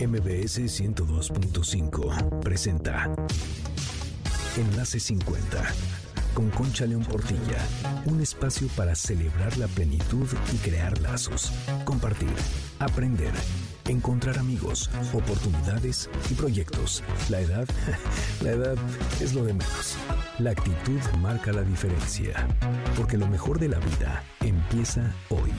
MBS 102.5 presenta Enlace 50 con Concha León Portilla. Un espacio para celebrar la plenitud y crear lazos. Compartir, aprender, encontrar amigos, oportunidades y proyectos. La edad, la edad es lo de menos. La actitud marca la diferencia. Porque lo mejor de la vida empieza hoy.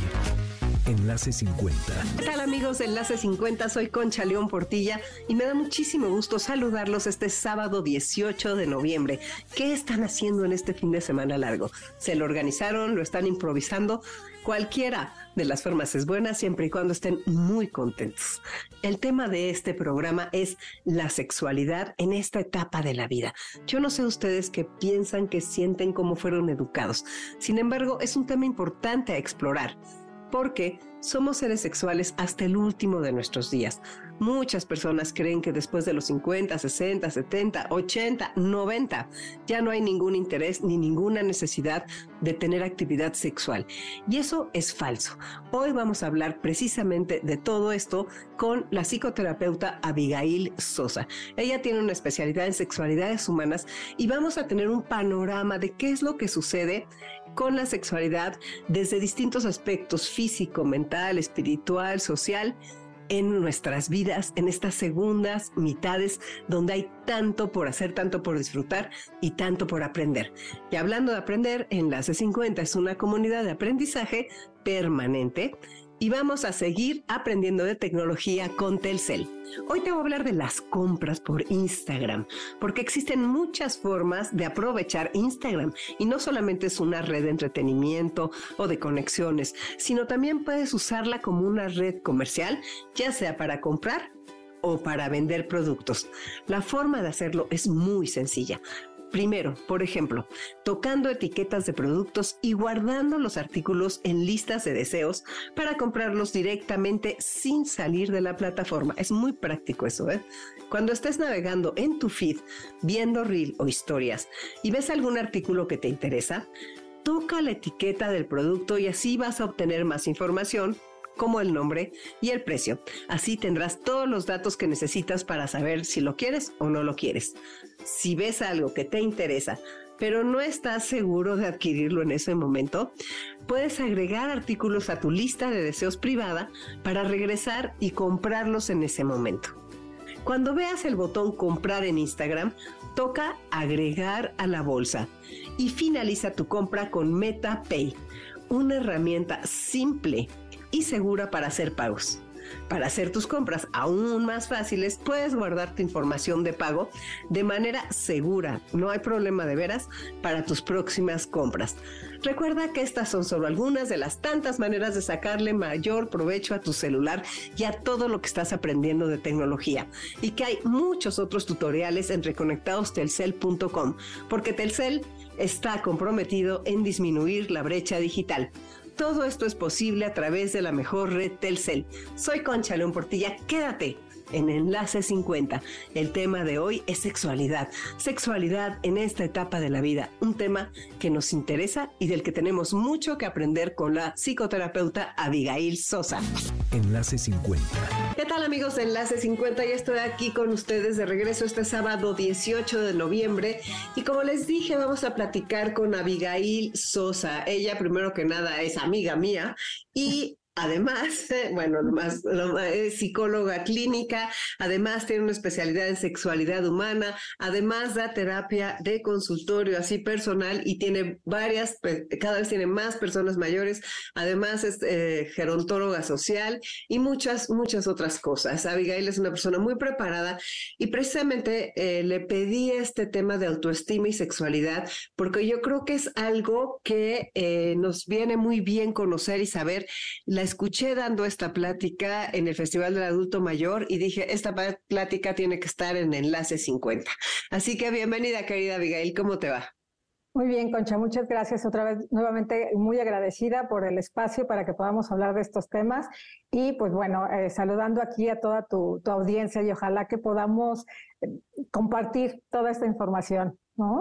Enlace 50. ¿Qué tal amigos de Enlace 50? Soy Concha León Portilla y me da muchísimo gusto saludarlos este sábado 18 de noviembre. ¿Qué están haciendo en este fin de semana largo? ¿Se lo organizaron? ¿Lo están improvisando? Cualquiera de las formas es buena siempre y cuando estén muy contentos. El tema de este programa es la sexualidad en esta etapa de la vida. Yo no sé ustedes qué piensan, qué sienten, cómo fueron educados. Sin embargo, es un tema importante a explorar porque somos seres sexuales hasta el último de nuestros días. Muchas personas creen que después de los 50, 60, 70, 80, 90 ya no hay ningún interés ni ninguna necesidad de tener actividad sexual. Y eso es falso. Hoy vamos a hablar precisamente de todo esto con la psicoterapeuta Abigail Sosa. Ella tiene una especialidad en sexualidades humanas y vamos a tener un panorama de qué es lo que sucede con la sexualidad desde distintos aspectos físico, mental, espiritual, social en nuestras vidas, en estas segundas mitades donde hay tanto por hacer, tanto por disfrutar y tanto por aprender. Y hablando de aprender, Enlace 50 es una comunidad de aprendizaje permanente y vamos a seguir aprendiendo de tecnología con Telcel. Hoy te voy a hablar de las compras por Instagram, porque existen muchas formas de aprovechar Instagram y no solamente es una red de entretenimiento o de conexiones, sino también puedes usarla como una red comercial, ya sea para comprar o para vender productos. La forma de hacerlo es muy sencilla. Primero, por ejemplo, tocando etiquetas de productos y guardando los artículos en listas de deseos para comprarlos directamente sin salir de la plataforma. Es muy práctico eso, ¿eh? Cuando estés navegando en tu feed, viendo reel o historias y ves algún artículo que te interesa, toca la etiqueta del producto y así vas a obtener más información como el nombre y el precio. Así tendrás todos los datos que necesitas para saber si lo quieres o no lo quieres. Si ves algo que te interesa, pero no estás seguro de adquirirlo en ese momento, puedes agregar artículos a tu lista de deseos privada para regresar y comprarlos en ese momento. Cuando veas el botón comprar en Instagram, toca agregar a la bolsa y finaliza tu compra con MetaPay, una herramienta simple y segura para hacer pagos. Para hacer tus compras aún más fáciles, puedes guardar tu información de pago de manera segura. No hay problema de veras para tus próximas compras. Recuerda que estas son solo algunas de las tantas maneras de sacarle mayor provecho a tu celular y a todo lo que estás aprendiendo de tecnología. Y que hay muchos otros tutoriales en reconectadostelcel.com, porque Telcel está comprometido en disminuir la brecha digital. Todo esto es posible a través de la mejor red Telcel. Soy Concha León Portilla, quédate en Enlace 50. El tema de hoy es sexualidad. Sexualidad en esta etapa de la vida. Un tema que nos interesa y del que tenemos mucho que aprender con la psicoterapeuta Abigail Sosa. Enlace 50. ¿Qué tal amigos de Enlace 50? Ya estoy aquí con ustedes de regreso este sábado 18 de noviembre y como les dije vamos a platicar con Abigail Sosa. Ella primero que nada es amiga mía y Además, bueno, más, es psicóloga clínica, además tiene una especialidad en sexualidad humana, además da terapia de consultorio así personal y tiene varias, cada vez tiene más personas mayores, además es eh, gerontóloga social y muchas, muchas otras cosas. Abigail es una persona muy preparada y precisamente eh, le pedí este tema de autoestima y sexualidad porque yo creo que es algo que eh, nos viene muy bien conocer y saber la escuché dando esta plática en el Festival del Adulto Mayor y dije, esta plática tiene que estar en Enlace 50. Así que bienvenida, querida Abigail, ¿cómo te va? Muy bien, Concha, muchas gracias otra vez, nuevamente muy agradecida por el espacio para que podamos hablar de estos temas y pues bueno, eh, saludando aquí a toda tu, audiencia y ojalá que podamos eh, compartir toda esta información.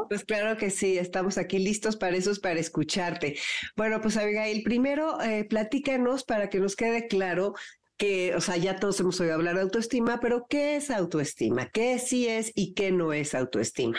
Pues claro que sí, estamos aquí listos para eso, para escucharte. Bueno, pues Abigail, primero eh, platícanos para que nos quede claro que, o sea, ya todos hemos oído hablar de autoestima, pero ¿qué es autoestima? ¿Qué sí es y qué no es autoestima?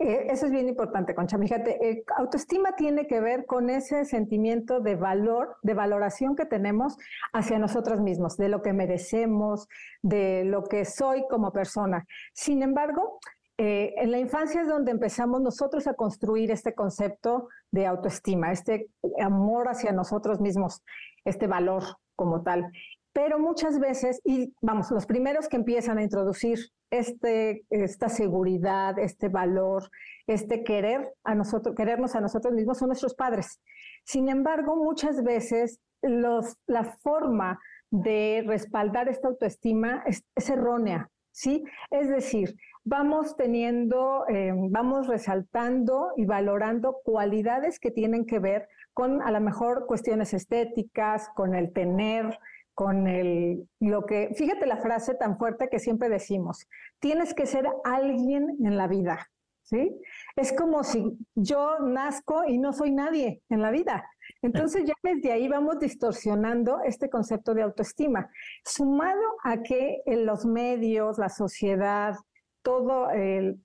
Eh, eso es bien importante, Concha. Fíjate, eh, autoestima tiene que ver con ese sentimiento de valor, de valoración que tenemos hacia nosotros mismos, de lo que merecemos, de lo que soy como persona. Sin embargo, eh, en la infancia es donde empezamos nosotros a construir este concepto de autoestima, este amor hacia nosotros mismos, este valor como tal. Pero muchas veces, y vamos, los primeros que empiezan a introducir este, esta seguridad, este valor, este querer a nosotros, querernos a nosotros mismos son nuestros padres. Sin embargo, muchas veces la forma de respaldar esta autoestima es, errónea, ¿sí? Es decir, vamos teniendo, eh, vamos resaltando y valorando cualidades que tienen que ver con a lo mejor cuestiones estéticas, con el tener, con el, lo que, fíjate la frase tan fuerte que siempre decimos, tienes que ser alguien en la vida, ¿sí? Es como si yo nazco y no soy nadie en la vida. Entonces ya desde ahí vamos distorsionando este concepto de autoestima, sumado a que en los medios, la sociedad, todo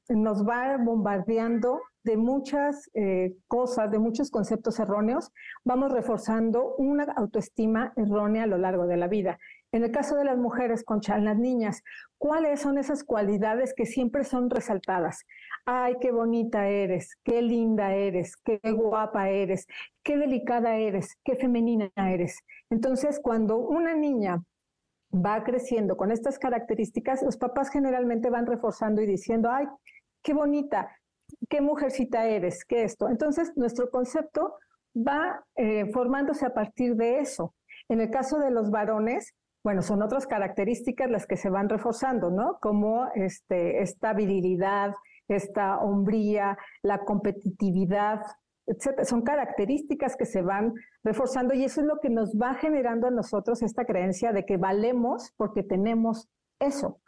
nos va bombardeando de muchas eh, cosas, de muchos conceptos erróneos, vamos reforzando una autoestima errónea a lo largo de la vida. En el caso de las mujeres, Concha, en las niñas, ¿cuáles son esas cualidades que siempre son resaltadas? Ay, qué bonita eres, qué linda eres, qué guapa eres, qué delicada eres, qué femenina eres. Entonces, cuando una niña va creciendo con estas características, los papás generalmente van reforzando y diciendo, ay, qué bonita, qué mujercita eres, qué esto. Entonces, nuestro concepto va eh, formándose a partir de eso. En el caso de los varones, bueno, son otras características las que se van reforzando, ¿no? Como este, esta virilidad, esta hombría, la competitividad, etcétera. Son características que se van reforzando y eso es lo que nos va generando a nosotros esta creencia de que valemos porque tenemos eso.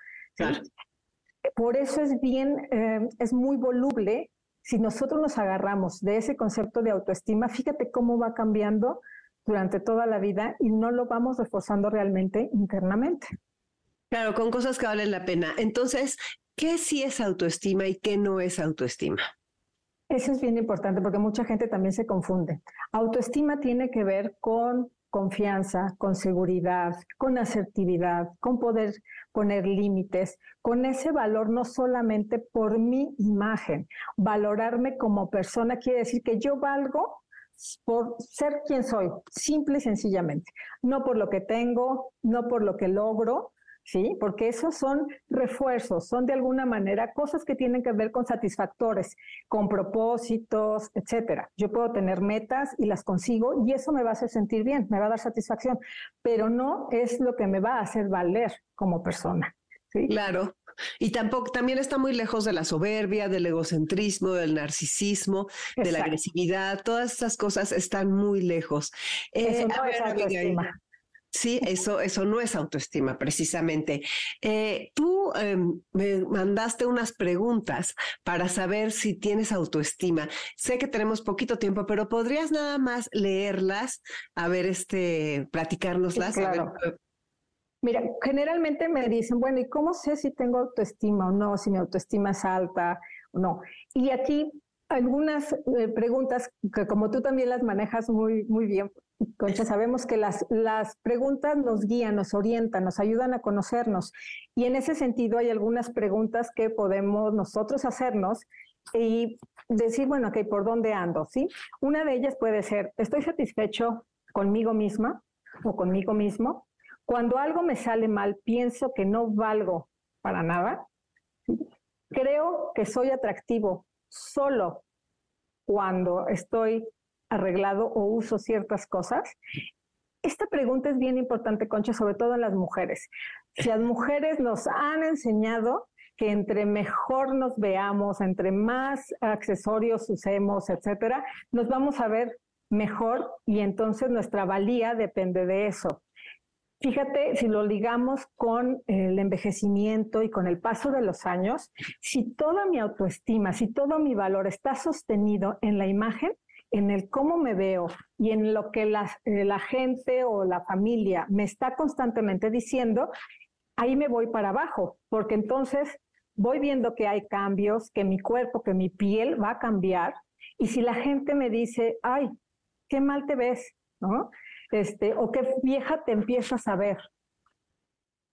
Por eso es bien, eh, es muy voluble. Si nosotros nos agarramos de ese concepto de autoestima, fíjate cómo va cambiando durante toda la vida y no lo vamos reforzando realmente internamente. Claro, con cosas que valen la pena. Entonces, ¿qué sí es autoestima y qué no es autoestima? Eso es bien importante porque mucha gente también se confunde. Autoestima tiene que ver con confianza, con seguridad, con asertividad, con poder poner límites, con ese valor no solamente por mi imagen. Valorarme como persona quiere decir que yo valgo por ser quien soy, simple y sencillamente, no por lo que tengo, no por lo que logro, ¿sí? Porque esos son refuerzos, son de alguna manera cosas que tienen que ver con satisfactores, con propósitos, etcétera. Yo puedo tener metas y las consigo y eso me va a hacer sentir bien, me va a dar satisfacción, pero no es lo que me va a hacer valer como persona. ¿sí? Claro. Y tampoco, también está muy lejos de la soberbia, del egocentrismo, del narcisismo, de la agresividad. Todas esas cosas están muy lejos. Eh, no es Sí, eso, eso no es autoestima, precisamente. Eh, tú em, me mandaste unas preguntas para saber si tienes autoestima. Sé que tenemos poquito tiempo, pero podrías nada más leerlas, a ver, este, platicárnoslas. claro. Mira, generalmente me dicen, bueno, ¿y cómo sé si tengo autoestima o no? Si mi autoestima es alta o no. Y aquí algunas eh, preguntas que como tú también las manejas muy, muy bien, Concha, sabemos que las, las preguntas nos guían, nos orientan, nos ayudan a conocernos. Y en ese sentido hay algunas preguntas que podemos nosotros hacernos y decir, bueno, ok, ¿por dónde ando? ¿Sí? Una de ellas puede ser, ¿estoy satisfecho conmigo misma o conmigo mismo? Cuando algo me sale mal, pienso que no valgo para nada. Creo que soy atractivo solo cuando estoy arreglado o uso ciertas cosas? Esta pregunta es bien importante, Concha, sobre todo en las mujeres. Si las mujeres nos han enseñado que entre mejor nos veamos, entre más accesorios usemos, etcétera, nos vamos a ver mejor y entonces nuestra valía depende de eso. Fíjate, si lo ligamos con el envejecimiento y con el paso de los años, si toda mi autoestima, si todo mi valor está sostenido en la imagen, en el cómo me veo y en lo que la, eh, la gente o la familia me está constantemente diciendo, ahí me voy para abajo, porque entonces voy viendo que hay cambios, que mi cuerpo, que mi piel va a cambiar. Y si la gente me dice, ay, qué mal te ves, ¿no? Este, o qué vieja te empiezas a ver.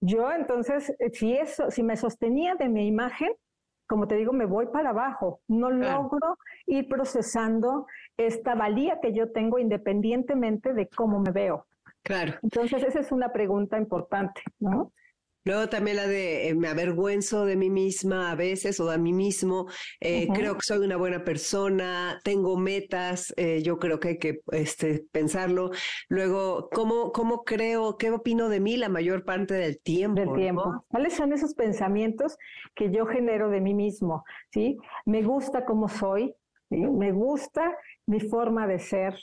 Yo entonces, si eso, si me sostenía de mi imagen, como te digo, me voy para abajo. No logro ir procesando esta valía que yo tengo independientemente de cómo me veo. Claro. Entonces, esa es una pregunta importante, ¿no? Luego también la de eh, me avergüenzo de mí misma a veces o de mí mismo, eh, creo que soy una buena persona, tengo metas, eh, yo creo que hay que este, pensarlo. Luego, ¿cómo, ¿cómo creo, qué opino de mí la mayor parte del tiempo? Del tiempo. ¿Cuáles son esos pensamientos que yo genero de mí mismo? ¿sí? Me gusta cómo soy, me gusta mi forma de ser,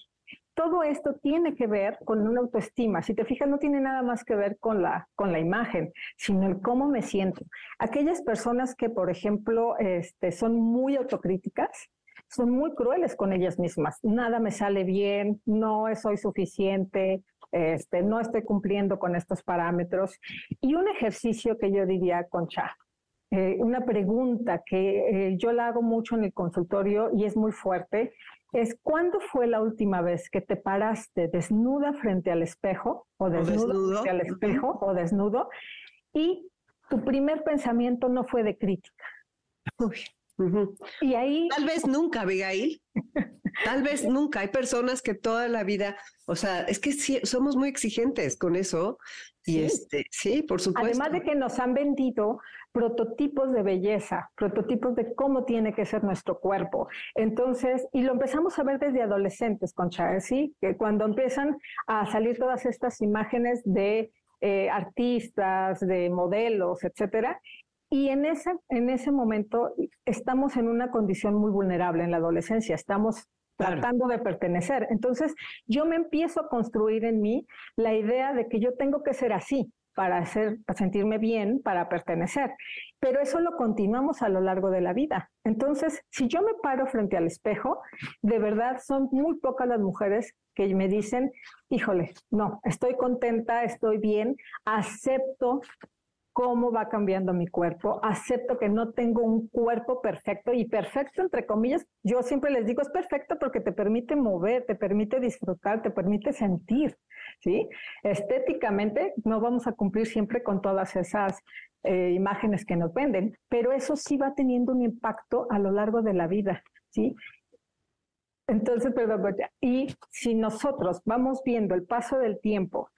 todo esto tiene que ver con una autoestima. Si te fijas, no tiene nada más que ver con la, con la imagen, sino el cómo me siento. Aquellas personas que, por ejemplo, este, son muy autocríticas, son muy crueles con ellas mismas. Nada me sale bien, no soy suficiente, este, no estoy cumpliendo con estos parámetros. Y un ejercicio que yo diría, Concha, eh, una pregunta que eh, yo la hago mucho en el consultorio y es muy fuerte, es ¿cuándo fue la última vez que te paraste desnuda frente al espejo o desnudo, frente al espejo o desnudo y tu primer pensamiento no fue de crítica? Y ahí... Tal vez nunca, Abigail. Tal vez nunca. Hay personas que toda la vida, o sea, es que sí, somos muy exigentes con eso. Y este, sí, por supuesto. Además de que nos han vendido prototipos de belleza, prototipos de cómo tiene que ser nuestro cuerpo. Entonces, y lo empezamos a ver desde adolescentes, Concha, ¿sí? Que cuando empiezan a salir todas estas imágenes de eh, artistas, de modelos, etcétera, y en ese, en ese momento estamos en una condición muy vulnerable en la adolescencia, estamos tratando de pertenecer. Entonces, yo me empiezo a construir en mí la idea de que yo tengo que ser así, para, hacer, para sentirme bien, para pertenecer. Pero eso lo continuamos a lo largo de la vida. Entonces, si yo me paro frente al espejo, de verdad son muy pocas las mujeres que me dicen, híjole, no, estoy contenta, estoy bien, acepto cómo va cambiando mi cuerpo, acepto que no tengo un cuerpo perfecto y perfecto entre comillas, yo siempre les digo es perfecto porque te permite mover, te permite disfrutar, te permite sentir, ¿sí? Estéticamente no vamos a cumplir siempre con todas esas eh, imágenes que nos venden, pero eso sí va teniendo un impacto a lo largo de la vida, ¿sí? Entonces, perdón, y si nosotros vamos viendo el paso del tiempo,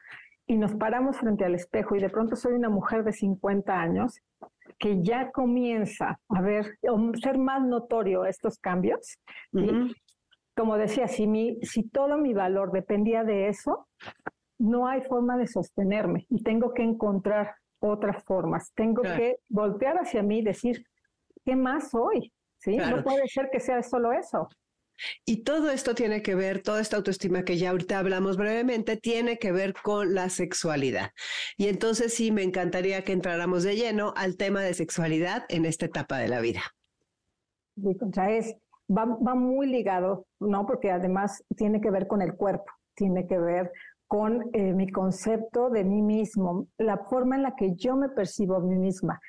y nos paramos frente al espejo y de pronto soy una mujer de 50 años que ya comienza a ver, a ser más notorio estos cambios. Como decía, si, mi, si todo mi valor dependía de eso, no hay forma de sostenerme y tengo que encontrar otras formas. Tengo que voltear hacia mí y decir, ¿qué más soy? ¿Sí? No puede ser que sea solo eso. Y todo esto tiene que ver, toda esta autoestima que ya ahorita hablamos brevemente, tiene que ver con la sexualidad. Y entonces sí, me encantaría que entráramos de lleno al tema de sexualidad en esta etapa de la vida. es, va, va muy ligado, ¿no? Porque además tiene que ver con el cuerpo, tiene que ver con eh, mi concepto de mí mismo, la forma en la que yo me percibo a mí misma.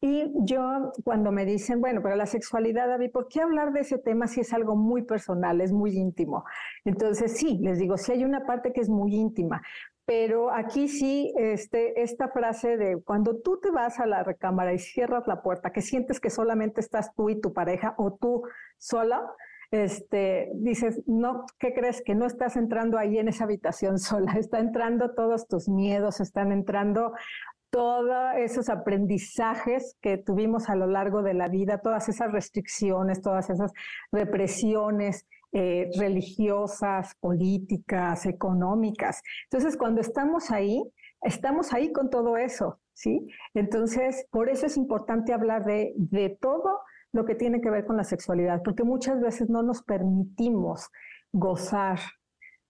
Y yo cuando me dicen, bueno, pero la sexualidad, David, ¿por qué hablar de ese tema si es algo muy personal, es muy íntimo? Entonces sí, les digo, sí hay una parte que es muy íntima, pero aquí sí, este, esta frase de cuando tú te vas a la recámara y cierras la puerta, que sientes que solamente estás tú y tu pareja o tú sola, este, dices, no, ¿qué crees? Que no estás entrando ahí en esa habitación sola, está entrando todos tus miedos, están entrando todos esos aprendizajes que tuvimos a lo largo de la vida, todas esas restricciones, todas esas represiones eh, religiosas, políticas, económicas. Entonces, cuando estamos ahí, estamos ahí con todo eso, ¿sí? Entonces, por eso es importante hablar de, de todo lo que tiene que ver con la sexualidad, porque muchas veces no nos permitimos gozar,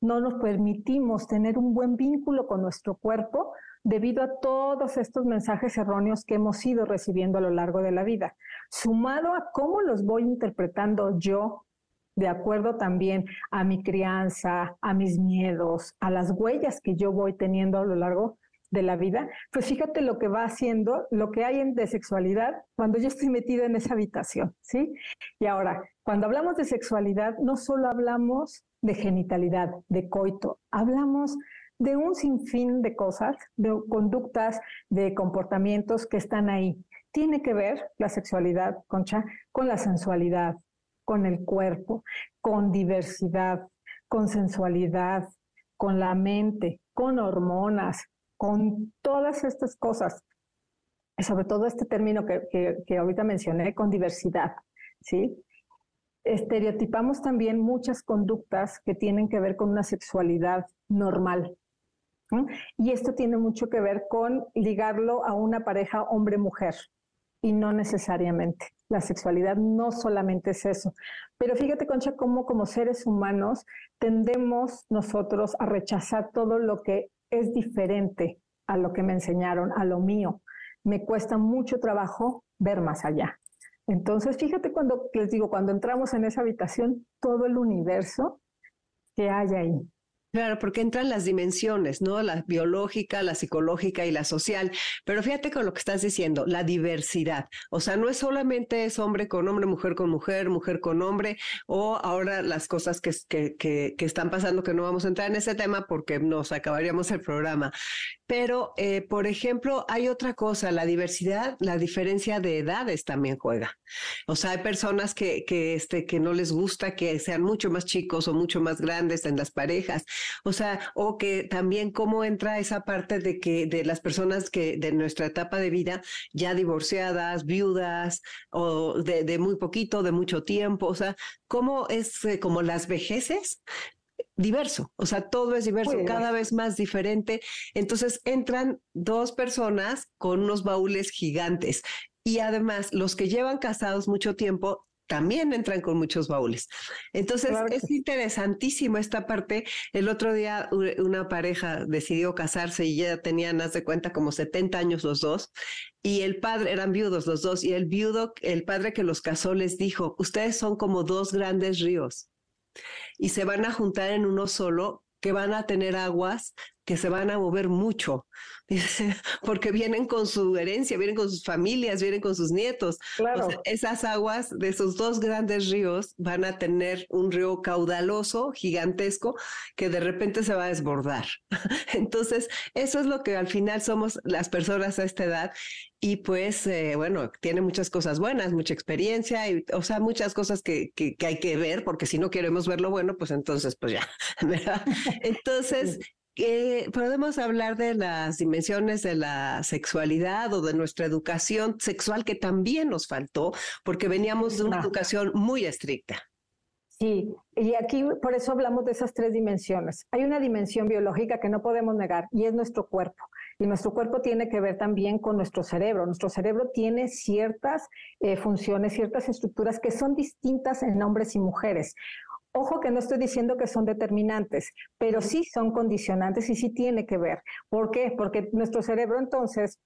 no nos permitimos tener un buen vínculo con nuestro cuerpo debido a todos estos mensajes erróneos que hemos ido recibiendo a lo largo de la vida, sumado a cómo los voy interpretando yo de acuerdo también a mi crianza, a mis miedos, a las huellas que yo voy teniendo a lo largo de la vida, pues fíjate lo que va haciendo, lo que hay en de sexualidad cuando yo estoy metida en esa habitación, ¿sí? Y ahora, cuando hablamos de sexualidad, no solo hablamos de genitalidad, de coito, hablamos de un sinfín de cosas, de conductas, de comportamientos que están ahí. Tiene que ver la sexualidad, Concha, con la sensualidad, con el cuerpo, con diversidad, con sensualidad, con la mente, con hormonas, con todas estas cosas. Sobre todo este término que, que, ahorita mencioné, con diversidad, ¿sí? Estereotipamos también muchas conductas que tienen que ver con una sexualidad normal, y esto tiene mucho que ver con ligarlo a una pareja hombre-mujer y no necesariamente. La sexualidad no solamente es eso. Pero fíjate, Concha, cómo como seres humanos tendemos nosotros a rechazar todo lo que es diferente a lo que me enseñaron, a lo mío. Me cuesta mucho trabajo ver más allá. Entonces, fíjate cuando les digo, cuando entramos en esa habitación, todo el universo que hay ahí. Claro, porque entran las dimensiones, ¿no? La biológica, la psicológica y la social. Pero fíjate con lo que estás diciendo, la diversidad. O sea, no es solamente es hombre con hombre, mujer con mujer, mujer con hombre, o ahora las cosas que, que, que, están pasando, que no vamos a entrar en ese tema porque nos acabaríamos el programa. Pero, eh, por ejemplo, hay otra cosa, la diversidad, la diferencia de edades también juega. O sea, hay personas que, que, este, que no les gusta que sean mucho más chicos o mucho más grandes en las parejas. O sea, o que también cómo entra esa parte de que de las personas que de nuestra etapa de vida ya divorciadas, viudas o de, de muy poquito, de mucho tiempo. O sea, cómo es eh, como las vejeces diverso, o sea, todo es diverso, cada vez más diferente. Entonces entran dos personas con unos baúles gigantes y además los que llevan casados mucho tiempo también entran con muchos baúles. Entonces es interesantísimo esta parte. El otro día una pareja decidió casarse y ya tenían, más de cuenta, como 70 años los dos. Y el padre, eran viudos los dos, y el viudo, el padre que los casó les dijo, ustedes son como dos grandes ríos y se van a juntar en uno solo que van a tener aguas que se van a mover mucho, porque vienen con su herencia, vienen con sus familias, vienen con sus nietos. Claro. esas aguas de esos dos grandes ríos van a tener un río caudaloso, gigantesco, que de repente se va a desbordar. Entonces, eso es lo que al final somos las personas a esta edad. Y pues, eh, bueno, tiene muchas cosas buenas, mucha experiencia, y, o sea, muchas cosas que, que, que hay que ver, porque si no queremos ver lo bueno, pues entonces, pues ya, ¿verdad? Entonces, podemos hablar de las dimensiones de la sexualidad o de nuestra educación sexual que también nos faltó porque veníamos de una educación muy estricta. Sí, y aquí por eso hablamos de esas tres dimensiones. Hay una dimensión biológica que no podemos negar y es nuestro cuerpo. Y nuestro cuerpo tiene que ver también con nuestro cerebro. Nuestro cerebro tiene ciertas eh, funciones, ciertas estructuras que son distintas en hombres y mujeres. Ojo que no estoy diciendo que son determinantes, pero sí son condicionantes y sí tiene que ver. ¿Por qué? Porque nuestro cerebro entonces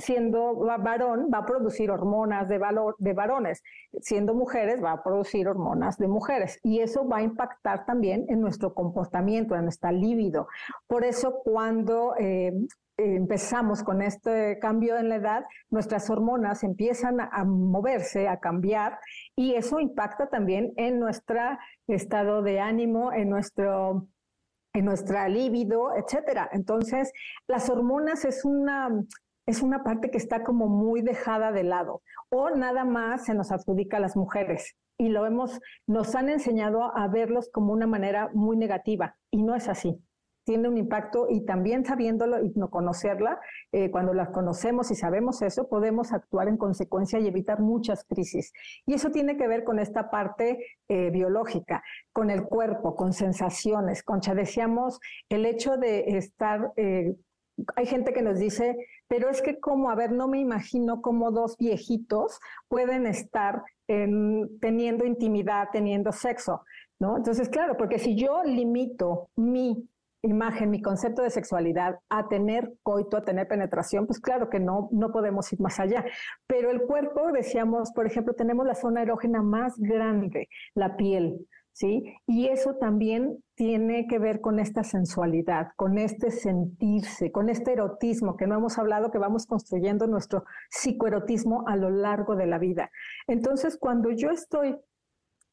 siendo varón va a producir hormonas de, valor, de varones, siendo mujeres va a producir hormonas de mujeres y eso va a impactar también en nuestro comportamiento, en nuestra libido. Por eso cuando eh, empezamos con este cambio en la edad, nuestras hormonas empiezan a moverse, a cambiar y eso impacta también en nuestro estado de ánimo, en nuestro en nuestra libido, etcétera. Entonces, las hormonas es una es una parte que está como muy dejada de lado o nada más se nos adjudica a las mujeres y lo hemos nos han enseñado a verlos como una manera muy negativa y no es así tiene un impacto y también sabiéndolo y no conocerla, eh, cuando las conocemos y sabemos eso, podemos actuar en consecuencia y evitar muchas crisis. Y eso tiene que ver con esta parte eh, biológica, con el cuerpo, con sensaciones. Concha, decíamos, el hecho de estar... Eh, hay gente que nos dice, pero es que como, a ver, no me imagino cómo dos viejitos pueden estar teniendo intimidad, teniendo sexo, ¿no? Entonces, claro, porque si yo limito mi imagen, mi concepto de sexualidad a tener coito, a tener penetración, pues claro que no, no podemos ir más allá. Pero el cuerpo, decíamos, por ejemplo, tenemos la zona erógena más grande, la piel. ¿sí? Y eso también tiene que ver con esta sensualidad, con este sentirse, con este erotismo que no hemos hablado, que vamos construyendo nuestro psicoerotismo a lo largo de la vida. Entonces, cuando yo estoy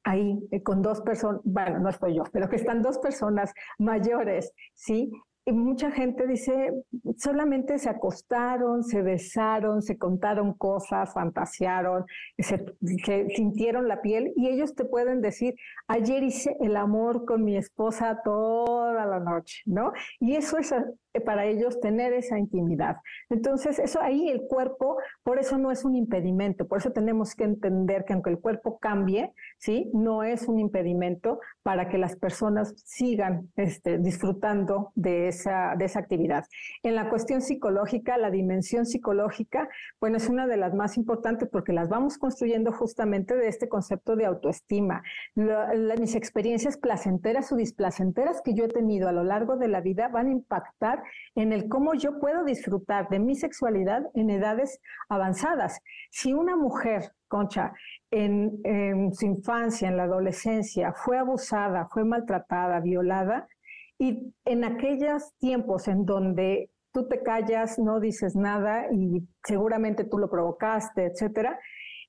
ahí eh, con dos personas, bueno, no estoy yo, pero que están dos personas mayores, ¿sí? Y mucha gente dice, solamente se acostaron, se besaron, se contaron cosas, fantasearon, se, se, sintieron la piel y ellos te pueden decir, ayer hice el amor con mi esposa toda la noche, ¿no? Y eso es para ellos tener esa intimidad. Entonces, eso ahí el cuerpo, por eso no es un impedimento, por eso tenemos que entender que aunque el cuerpo cambie, ¿sí? No es un impedimento para que las personas sigan este, disfrutando de esa, de esa actividad. En la cuestión psicológica, la dimensión psicológica, bueno, es una de las más importantes porque las vamos construyendo justamente de este concepto de autoestima. La, la, mis experiencias placenteras o displacenteras que yo he tenido a lo largo de la vida van a impactar en el cómo yo puedo disfrutar de mi sexualidad en edades avanzadas. Si una mujer, Concha, en, en, su infancia, en la adolescencia, fue abusada, fue maltratada, violada, y en aquellos tiempos en donde tú te callas, no dices nada y seguramente tú lo provocaste, etcétera,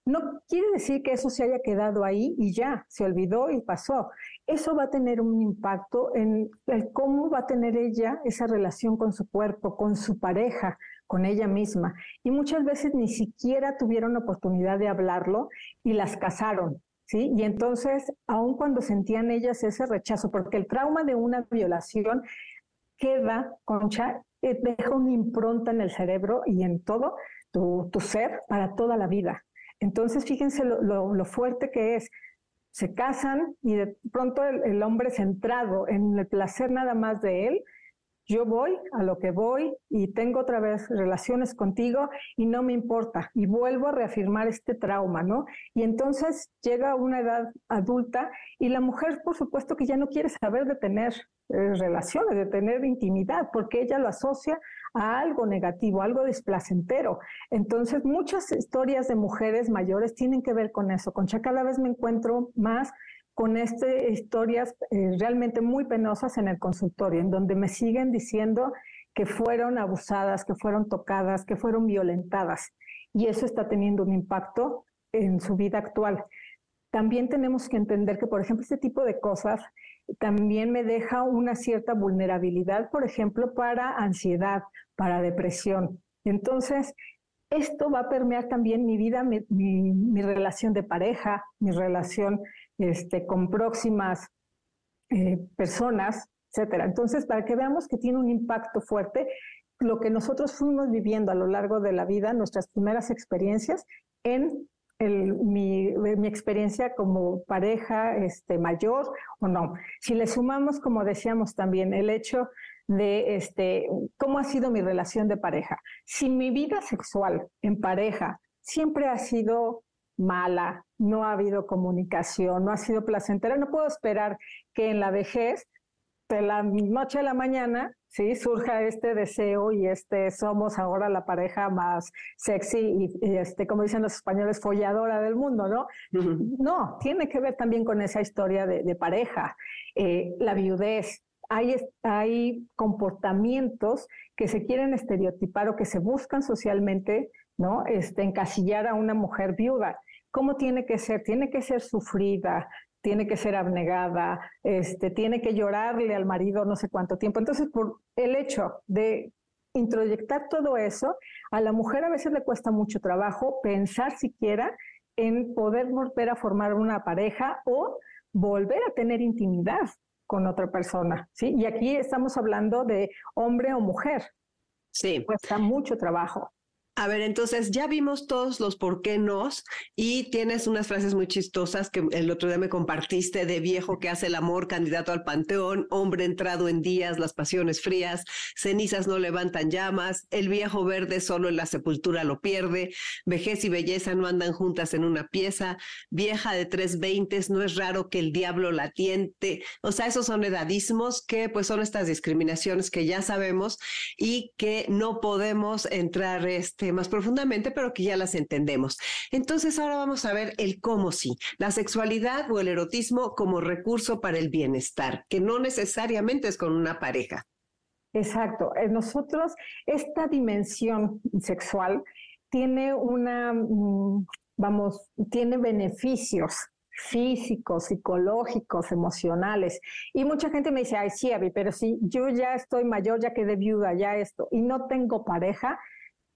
no quiere decir que eso se haya quedado ahí y ya, se olvidó y pasó. Eso va a tener un impacto en el cómo va a tener ella esa relación con su cuerpo, con su pareja, con ella misma. Y muchas veces ni siquiera tuvieron oportunidad de hablarlo y las casaron. ¿Sí? Y entonces, aun cuando sentían ellas ese rechazo, porque el trauma de una violación queda, concha, eh, deja una impronta en el cerebro y en todo tu ser para toda la vida. Entonces, fíjense lo, fuerte que es. Se casan y de pronto el, el, hombre centrado en el placer nada más de él, yo voy a lo que voy y tengo otra vez relaciones contigo y no me importa y vuelvo a reafirmar este trauma, ¿no? Y entonces llega una edad adulta y la mujer, por supuesto, que ya no quiere saber de tener eh, relaciones, de tener intimidad, porque ella lo asocia a algo negativo, algo desplacentero. Entonces, muchas historias de mujeres mayores tienen que ver con eso. Concha, cada vez me encuentro más con este, historias eh, realmente muy penosas en el consultorio, en donde me siguen diciendo que fueron abusadas, que fueron tocadas, que fueron violentadas. Y eso está teniendo un impacto en su vida actual. También tenemos que entender que, por ejemplo, este tipo de cosas también me deja una cierta vulnerabilidad, por ejemplo, para ansiedad, para depresión. Entonces, esto va a permear también mi vida, mi, relación de pareja, mi relación este, con próximas eh, personas, etcétera. Entonces, para que veamos que tiene un impacto fuerte, lo que nosotros fuimos viviendo a lo largo de la vida, nuestras primeras experiencias en el, mi, experiencia como pareja este, mayor o no. Si le sumamos, como decíamos también, el hecho de este, cómo ha sido mi relación de pareja. Si mi vida sexual en pareja siempre ha sido mala, no ha habido comunicación, no ha sido placentera, no puedo esperar que en la vejez, de la noche a la mañana, ¿sí? surja este deseo y este somos ahora la pareja más sexy y, y este, como dicen los españoles, folladora del mundo, ¿no? Uh -huh. No, tiene que ver también con esa historia de, de pareja, eh, la viudez. Hay, hay comportamientos que se quieren estereotipar o que se buscan socialmente, ¿no? Este, encasillar a una mujer viuda. ¿Cómo tiene que ser? Tiene que ser sufrida, tiene que ser abnegada, este, tiene que llorarle al marido no sé cuánto tiempo. Entonces, por el hecho de introyectar todo eso, a la mujer a veces le cuesta mucho trabajo pensar siquiera en poder volver a formar una pareja o volver a tener intimidad con otra persona, ¿sí? Y aquí estamos hablando de hombre o mujer. Sí. Cuesta mucho trabajo. A ver, entonces ya vimos todos los por qué nos y tienes unas frases muy chistosas que el otro día me compartiste de viejo que hace el amor, candidato al panteón, hombre entrado en días, las pasiones frías, cenizas no levantan llamas, el viejo verde solo en la sepultura lo pierde, vejez y belleza no andan juntas en una pieza, vieja de tres veintes, no es raro que el diablo la tiente. O sea, esos son edadismos que pues son estas discriminaciones que ya sabemos y que no podemos entrar este más profundamente, pero que ya las entendemos. Entonces ahora vamos a ver el cómo sí, la sexualidad o el erotismo como recurso para el bienestar, que no necesariamente es con una pareja. Exacto. Eh, nosotros, esta dimensión sexual tiene una, mm, vamos, tiene beneficios físicos, psicológicos, emocionales. Y mucha gente me dice, ay, sí, Abby, pero si yo ya estoy mayor, ya quedé viuda, ya esto, y no tengo pareja,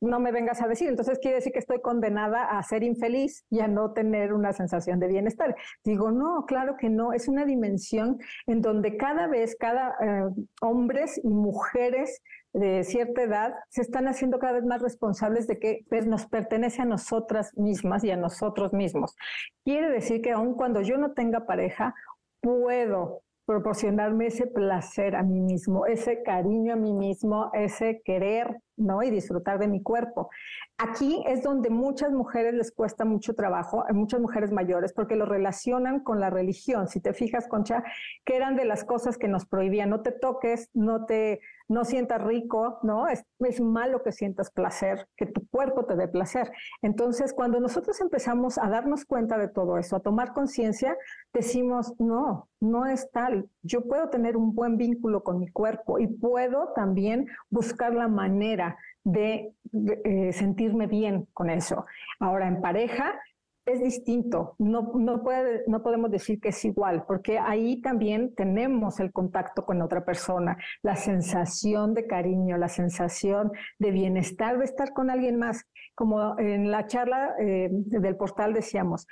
no me vengas a decir. Entonces quiere decir que estoy condenada a ser infeliz y a no tener una sensación de bienestar. Digo, no, claro que no. Es una dimensión en donde cada vez, cada eh, hombres y mujeres de cierta edad se están haciendo cada vez más responsables de que nos pertenece a nosotras mismas y a nosotros mismos. Quiere decir que aun cuando yo no tenga pareja, puedo proporcionarme ese placer a mí mismo, ese cariño a mí mismo, ese querer, ¿no? Y disfrutar de mi cuerpo. Aquí es donde muchas mujeres les cuesta mucho trabajo, hay muchas mujeres mayores, porque lo relacionan con la religión. Si te fijas, Concha, que eran de las cosas que nos prohibían, no te toques, no te no sientas rico, ¿no? Es, es, malo que sientas placer, que tu cuerpo te dé placer. Entonces, cuando nosotros empezamos a darnos cuenta de todo eso, a tomar conciencia, decimos, no, no es tal. Yo puedo tener un buen vínculo con mi cuerpo y puedo también buscar la manera de, eh, sentirme bien con eso. Ahora, en pareja, es distinto, no, no, podemos decir que es igual, porque ahí también tenemos el contacto con otra persona, la sensación de cariño, la sensación de bienestar de estar con alguien más. Como en la charla eh, del portal decíamos,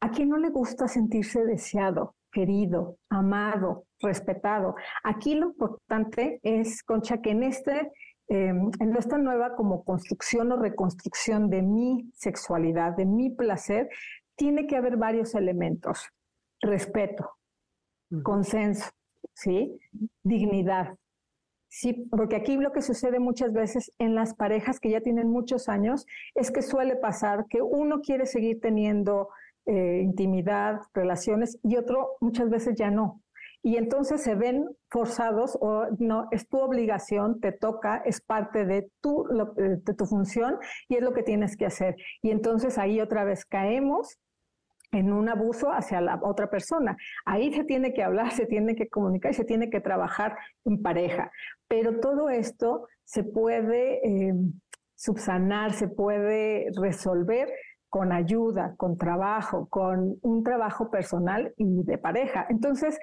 ¿a quién no le gusta sentirse deseado, querido, amado, respetado? Aquí lo importante es, Concha, que en este Em, en esta nueva como construcción o reconstrucción de mi sexualidad, de mi placer, tiene que haber varios elementos. Respeto, consenso, ¿sí? Dignidad. Sí, porque aquí lo que sucede muchas veces en las parejas que ya tienen muchos años es que suele pasar que uno quiere seguir teniendo eh, intimidad, relaciones y otro muchas veces ya no y entonces se ven forzados o no, es tu obligación, te toca, es parte de tu, eh, de tu función y es lo que tienes que hacer. Y entonces ahí otra vez caemos en un abuso hacia la otra persona. Ahí se tiene que hablar, se tiene que comunicar y se tiene que trabajar en pareja. Pero todo esto se puede eh, subsanar, se puede resolver con ayuda, con trabajo, con un trabajo personal y de pareja. Entonces,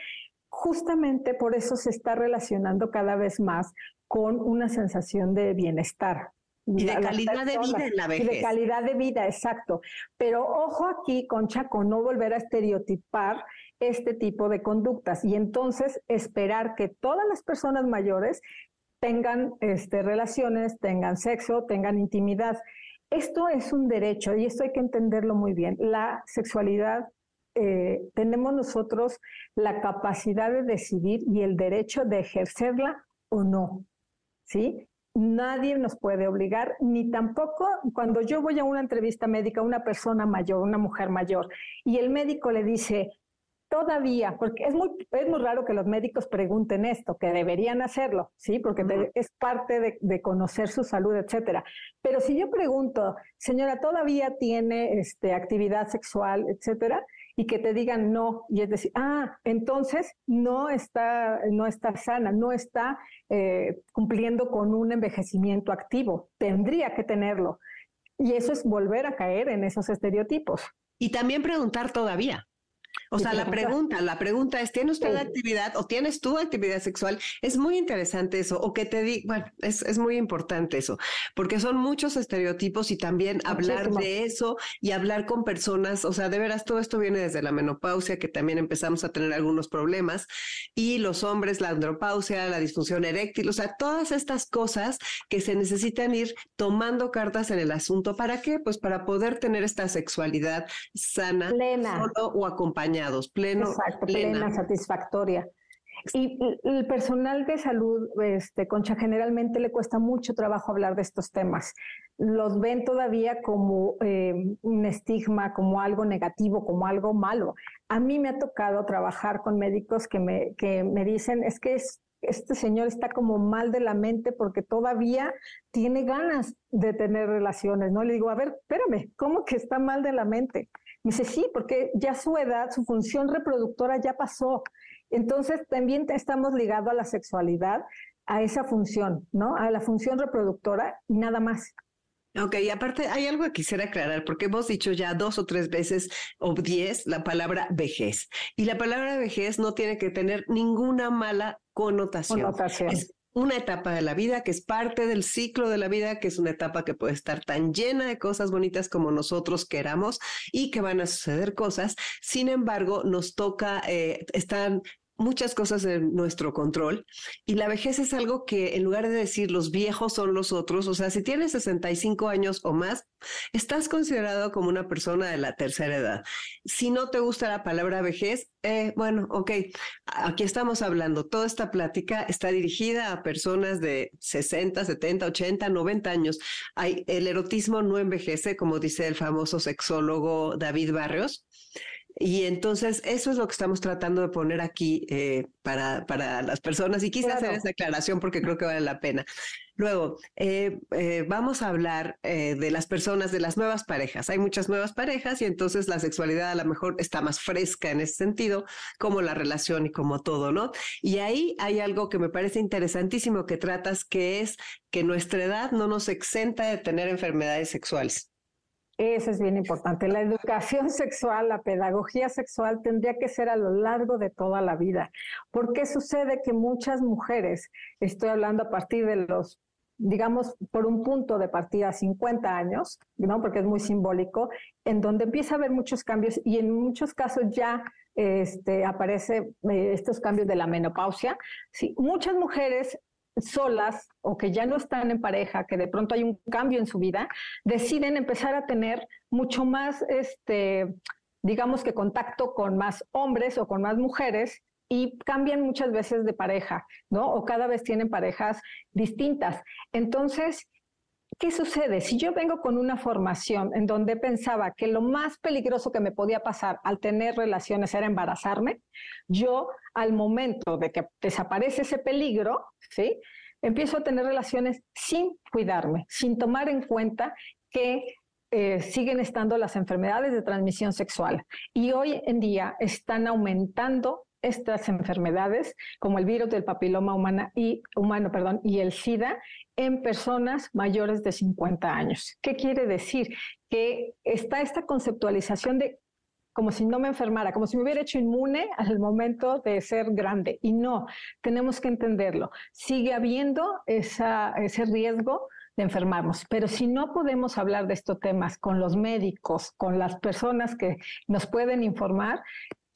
justamente por eso se está relacionando cada vez más con una sensación de bienestar. Y de calidad de vida en la vejez. de calidad de vida, exacto. Pero ojo aquí, Concha, con no volver a estereotipar este tipo de conductas y entonces esperar que todas las personas mayores tengan este, relaciones, tengan sexo, tengan intimidad. Esto es un derecho y esto hay que entenderlo muy bien. La sexualidad eh, tenemos nosotros la capacidad de decidir y el derecho de ejercerla o no, ¿sí? Nadie nos puede obligar, ni tampoco cuando yo voy a una entrevista médica, una persona mayor, una mujer mayor, y el médico le dice, todavía, porque es muy, es muy raro que los médicos pregunten esto, que deberían hacerlo, ¿sí? Porque es parte de, de, conocer su salud, etcétera. Pero si yo pregunto, señora, ¿todavía tiene este, actividad sexual, etcétera? Y que te digan no, y es decir, ah, entonces no está, no está sana, no está eh, cumpliendo con un envejecimiento activo, tendría que tenerlo. Y eso es volver a caer en esos estereotipos. Y también preguntar todavía. O sea, la pregunta, la pregunta es, ¿tiene usted actividad o tienes tú actividad sexual? Es muy interesante eso, o que te diga, bueno, es, es, muy importante eso, porque son muchos estereotipos y también hablar de eso y hablar con personas, o sea, de veras, todo esto viene desde la menopausia, que también empezamos a tener algunos problemas, y los hombres, la andropausia, la disfunción eréctil, o sea, todas estas cosas que se necesitan ir tomando cartas en el asunto. ¿Para qué? Pues para poder tener esta sexualidad sana, solo o acompañada pleno. Exacto, plena, satisfactoria. Y el personal de salud, este, Concha, generalmente le cuesta mucho trabajo hablar de estos temas. Los ven todavía como eh, un estigma, como algo negativo, como algo malo. A mí me ha tocado trabajar con médicos que me, que me dicen, es que es este señor está como mal de la mente porque todavía tiene ganas de tener relaciones, ¿no? Le digo, a ver, espérame, ¿cómo que está mal de la mente? Me dice, sí, porque ya su edad, su función reproductora ya pasó. Entonces, también estamos ligados a la sexualidad, a esa función, ¿no? A la función reproductora y nada más. Ok, y aparte hay algo que quisiera aclarar, porque hemos dicho ya dos o tres veces o diez la palabra vejez. Y la palabra vejez no tiene que tener ninguna mala connotación. connotación. Es una etapa de la vida que es parte del ciclo de la vida, que es una etapa que puede estar tan llena de cosas bonitas como nosotros queramos y que van a suceder cosas. Sin embargo, nos toca, eh, están muchas cosas en nuestro control y la vejez es algo que en lugar de decir los viejos son los otros, o sea, si tienes 65 años o más, estás considerado como una persona de la tercera edad. Si no te gusta la palabra vejez, eh, bueno, ok, aquí estamos hablando. Toda esta plática está dirigida a personas de 60, 70, 80, 90 años. El erotismo no envejece, como dice el famoso sexólogo David Barrios. Y entonces eso es lo que estamos tratando de poner aquí eh, para, para las personas y quise hacer esa aclaración porque creo que vale la pena. Luego, eh, eh, vamos a hablar de las personas, de las nuevas parejas. Hay muchas nuevas parejas y entonces la sexualidad a lo mejor está más fresca en ese sentido, como la relación y como todo, ¿no? Y ahí hay algo que me parece interesantísimo que tratas, que es que nuestra edad no nos exenta de tener enfermedades sexuales. Eso es bien importante. La educación sexual, la pedagogía sexual tendría que ser a lo largo de toda la vida. porque sucede que muchas mujeres, estoy hablando a partir de los, digamos, por un punto de partida 50 años, ¿no? Porque es muy simbólico, en donde empieza a haber muchos cambios y en muchos casos ya este, aparece eh, estos cambios de la menopausia. Muchas mujeres solas o que ya no están en pareja, que de pronto hay un cambio en su vida, deciden empezar a tener mucho más, este, digamos que contacto con más hombres o con más mujeres y cambian muchas veces de pareja, ¿no? O cada vez tienen parejas distintas. Entonces, ¿qué sucede? Si yo vengo con una formación en donde pensaba que lo más peligroso que me podía pasar al tener relaciones era embarazarme, yo al momento de que desaparece ese peligro, ¿sí? Empiezo a tener relaciones sin cuidarme, sin tomar en cuenta que eh, siguen estando las enfermedades de transmisión sexual. Y hoy en día están aumentando estas enfermedades como el virus del papiloma humana y, humano perdón, y el SIDA en personas mayores de 50 años. ¿Qué quiere decir? Que está esta conceptualización de como si no me enfermara, como si me hubiera hecho inmune al momento de ser grande. Y no, tenemos que entenderlo. Sigue habiendo ese riesgo de enfermarnos. Pero si no podemos hablar de estos temas con los médicos, con las personas que nos pueden informar,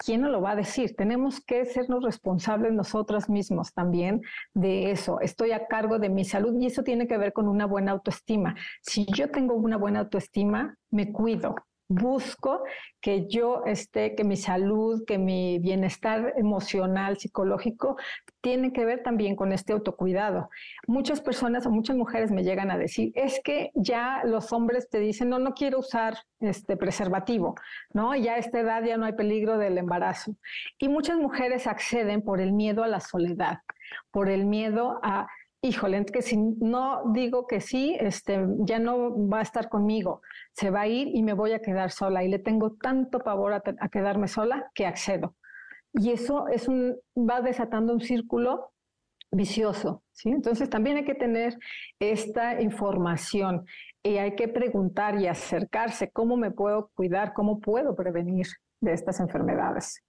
¿quién nos lo va a decir? Tenemos que sernos responsables nosotros mismos también de eso. Estoy a cargo de mi salud y eso tiene que ver con una buena autoestima. Si yo tengo una buena autoestima, me cuido, busco que yo esté, que mi salud, que mi bienestar emocional, psicológico, tiene que ver también con este autocuidado. Muchas personas o muchas mujeres me llegan a decir, es que ya los hombres te dicen, no, no quiero usar este preservativo, ¿no? Ya a esta edad ya no hay peligro del embarazo. Y muchas mujeres acceden por el miedo a la soledad, por el miedo a híjole, que si no digo que sí, este, ya no va a estar conmigo, se va a ir y me voy a quedar sola y le tengo tanto pavor a, quedarme sola que accedo. Y eso es un, va desatando un círculo vicioso, ¿sí? Entonces también hay que tener esta información y hay que preguntar y acercarse cómo me puedo cuidar, cómo puedo prevenir de estas enfermedades.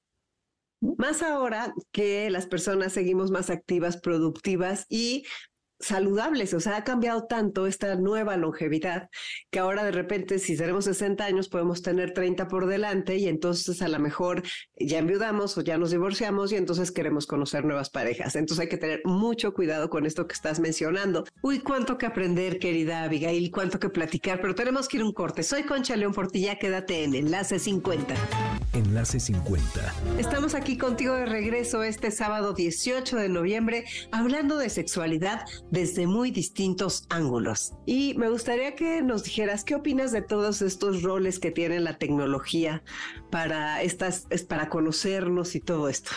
Más ahora que las personas seguimos más activas, productivas y saludables, o sea, ha cambiado tanto esta nueva longevidad que ahora de repente si tenemos 60 años podemos tener 30 por delante y entonces a lo mejor ya enviudamos o ya nos divorciamos y entonces queremos conocer nuevas parejas. Entonces hay que tener mucho cuidado con esto que estás mencionando. Uy, cuánto que aprender, querida Abigail, cuánto que platicar, pero tenemos que ir un corte. Soy Concha León Portilla, quédate en Enlace 50. Enlace 50. Estamos aquí contigo de regreso este sábado 18 de noviembre hablando de sexualidad desde muy distintos ángulos. Y me gustaría que nos dijeras qué opinas de todos estos roles que tiene la tecnología para estas para conocernos y todo esto.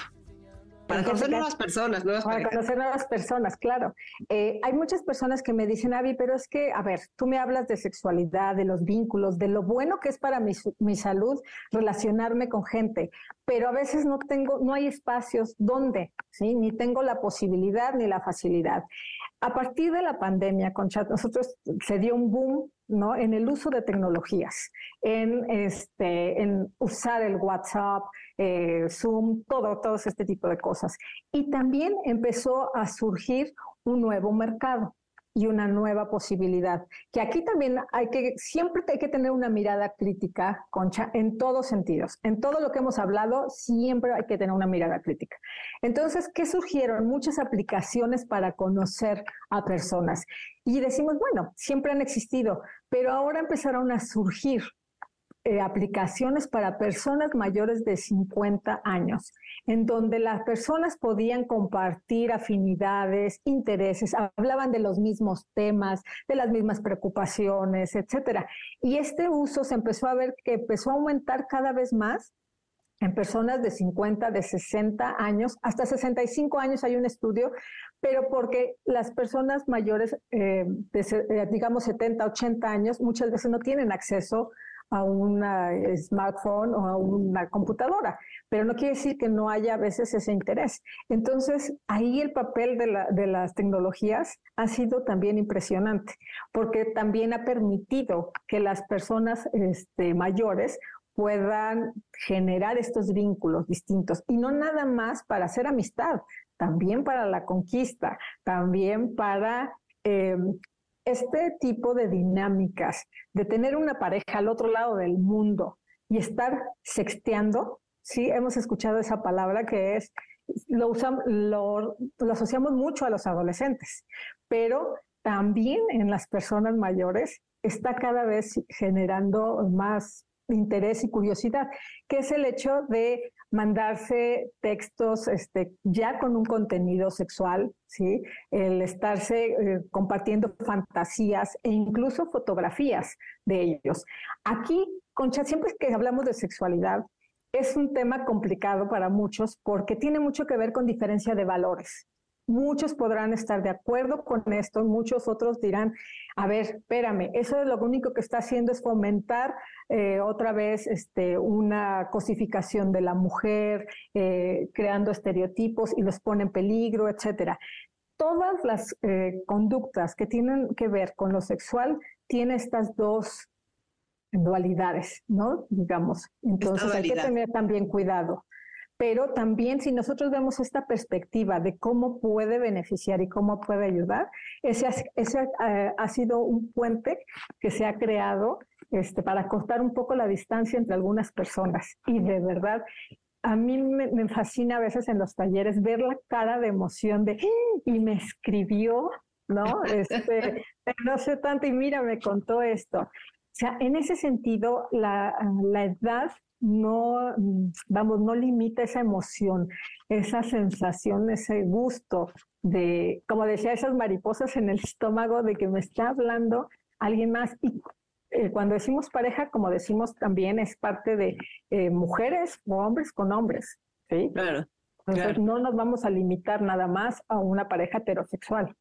Para conocer nuevas personas, nuevas Para conocer nuevas personas, claro. Eh, hay muchas personas que me dicen, Avi, pero es que, a ver, tú me hablas de sexualidad, de los vínculos, de lo bueno que es para mi, mi salud relacionarme con gente, pero a veces no tengo, no hay espacios donde, ¿sí? Ni tengo la posibilidad ni la facilidad. A partir de la pandemia, Concha, nosotros se dio un boom ¿no? en el uso de tecnologías, en, este, en usar el WhatsApp, eh, Zoom, todo, todo este tipo de cosas. Y también empezó a surgir un nuevo mercado y una nueva posibilidad. Que aquí también hay que, siempre hay que tener una mirada crítica, Concha, en todos sentidos. En todo lo que hemos hablado, siempre hay que tener una mirada crítica. Entonces, ¿qué surgieron? Muchas aplicaciones para conocer a personas. Y decimos, bueno, siempre han existido, pero ahora empezaron a surgir eh, aplicaciones para personas mayores de 50 años, en donde las personas podían compartir afinidades, intereses, hablaban de los mismos temas, de las mismas preocupaciones, etcétera. Y este uso se empezó a ver que empezó a aumentar cada vez más en personas de 50, de 60 años, hasta 65 años hay un estudio, pero porque las personas mayores, eh, de, eh, digamos 70, 80 años, muchas veces no tienen acceso a un smartphone o a una computadora, pero no quiere decir que no haya a veces ese interés. Entonces, ahí el papel de, la, de las tecnologías ha sido también impresionante, porque también ha permitido que las personas este, mayores puedan generar estos vínculos distintos y no nada más para hacer amistad, también para la conquista, también para eh, este tipo de dinámicas, de tener una pareja al otro lado del mundo y estar sexteando, sí, hemos escuchado esa palabra que es, lo, usamos, lo, lo asociamos mucho a los adolescentes, pero también en las personas mayores está cada vez generando más interés y curiosidad, que es el hecho de mandarse textos este, ya con un contenido sexual, ¿sí? El estarse eh, compartiendo fantasías e incluso fotografías de ellos. Aquí, Concha, siempre que hablamos de sexualidad, es un tema complicado para muchos porque tiene mucho que ver con diferencia de valores. Muchos podrán estar de acuerdo con esto, muchos otros dirán, a ver, espérame, eso es lo único que está haciendo es fomentar eh, otra vez este, una cosificación de la mujer, eh, creando estereotipos y los pone en peligro, etcétera. Todas las eh, conductas que tienen que ver con lo sexual tienen estas dos dualidades, ¿no? Digamos. Entonces hay que tener también cuidado pero también si nosotros vemos esta perspectiva de cómo puede beneficiar y cómo puede ayudar, ese, ese eh, ha sido un puente que se ha creado este, para cortar un poco la distancia entre algunas personas. Y de verdad, a mí me, fascina a veces en los talleres ver la cara de emoción de, ¡Ah! y me escribió, ¿no? Este, no sé tanto y mira, me contó esto. O sea, en ese sentido, la, la edad no, mm, vamos, no limita esa emoción, esa sensación, ese gusto de, como decía, esas mariposas en el estómago de que me está hablando alguien más. Y eh, cuando decimos pareja, como decimos también, es parte de eh, mujeres o hombres con hombres, ¿sí? Claro. Entonces no nos vamos a limitar nada más a una pareja heterosexual.